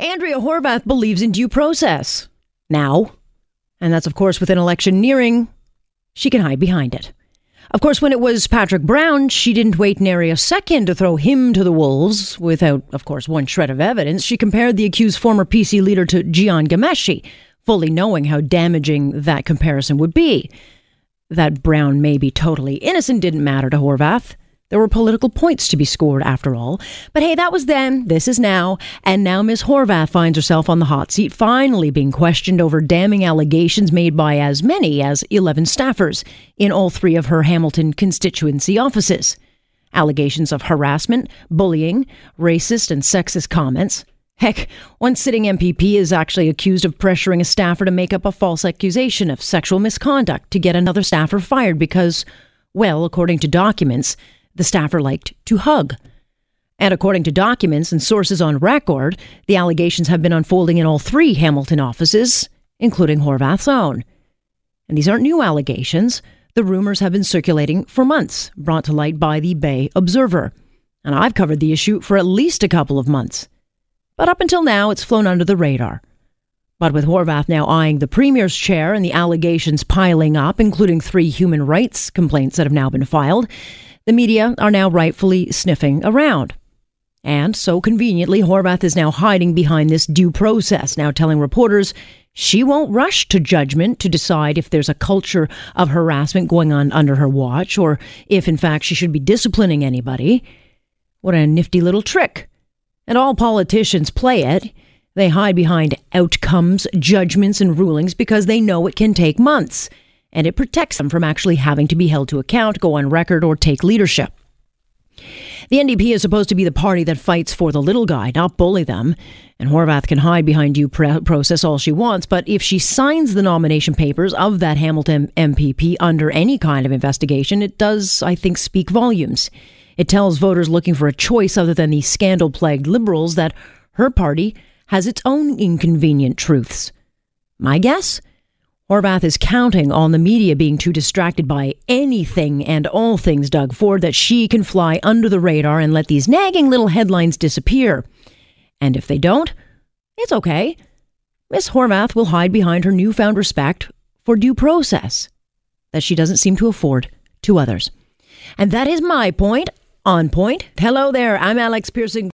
Andrea Horwath believes in due process. Now. And that's, of course, with an election nearing, she can hide behind it. Of course, when it was Patrick Brown, she didn't wait nary a second to throw him to the wolves. Without, of course, one shred of evidence, she compared the accused former PC leader to Jian Ghomeshi, fully knowing how damaging that comparison would be. That Brown may be totally innocent didn't matter to Horwath. There were political points to be scored after all. But hey, that was then, this is now, and now Miss Horwath finds herself on the hot seat, finally being questioned over damning allegations made by as many as 11 staffers in all three of her Hamilton constituency offices. Allegations of harassment, bullying, racist and sexist comments. Heck, one sitting MPP is actually accused of pressuring a staffer to make up a false accusation of sexual misconduct to get another staffer fired because, well, according to documents, the staffer liked to hug. And according to documents and sources on record, the allegations have been unfolding in all three Hamilton offices, including Horwath's own. And these aren't new allegations. The rumors have been circulating for months, brought to light by the Bay Observer. And I've covered the issue for at least a couple of months. But up until now, it's flown under the radar. But with Horwath now eyeing the Premier's chair and the allegations piling up, including three human rights complaints that have now been filed, the media are now rightfully sniffing around. And so conveniently, Horwath is now hiding behind this due process, now telling reporters she won't rush to judgment to decide if there's a culture of harassment going on under her watch or if, in fact, she should be disciplining anybody. What a nifty little trick. And all politicians play it. They hide behind outcomes, judgments, and rulings because they know it can take months and it protects them from actually having to be held to account, go on record, or take leadership. The NDP is supposed to be the party that fights for the little guy, not bully them. And Horwath can hide behind due process all she wants, but if she signs the nomination papers of that Hamilton MPP under any kind of investigation, it does, I think, speak volumes. It tells voters looking for a choice other than the scandal plagued liberals that her party has its own inconvenient truths. My guess? Horwath is counting on the media being too distracted by anything and all things Doug Ford that she can fly under the radar and let these nagging little headlines disappear. And if they don't, it's okay. Miss Horwath will hide behind her newfound respect for due process that she doesn't seem to afford to others. And that is my point. On point. Hello there. I'm Alex Pierson.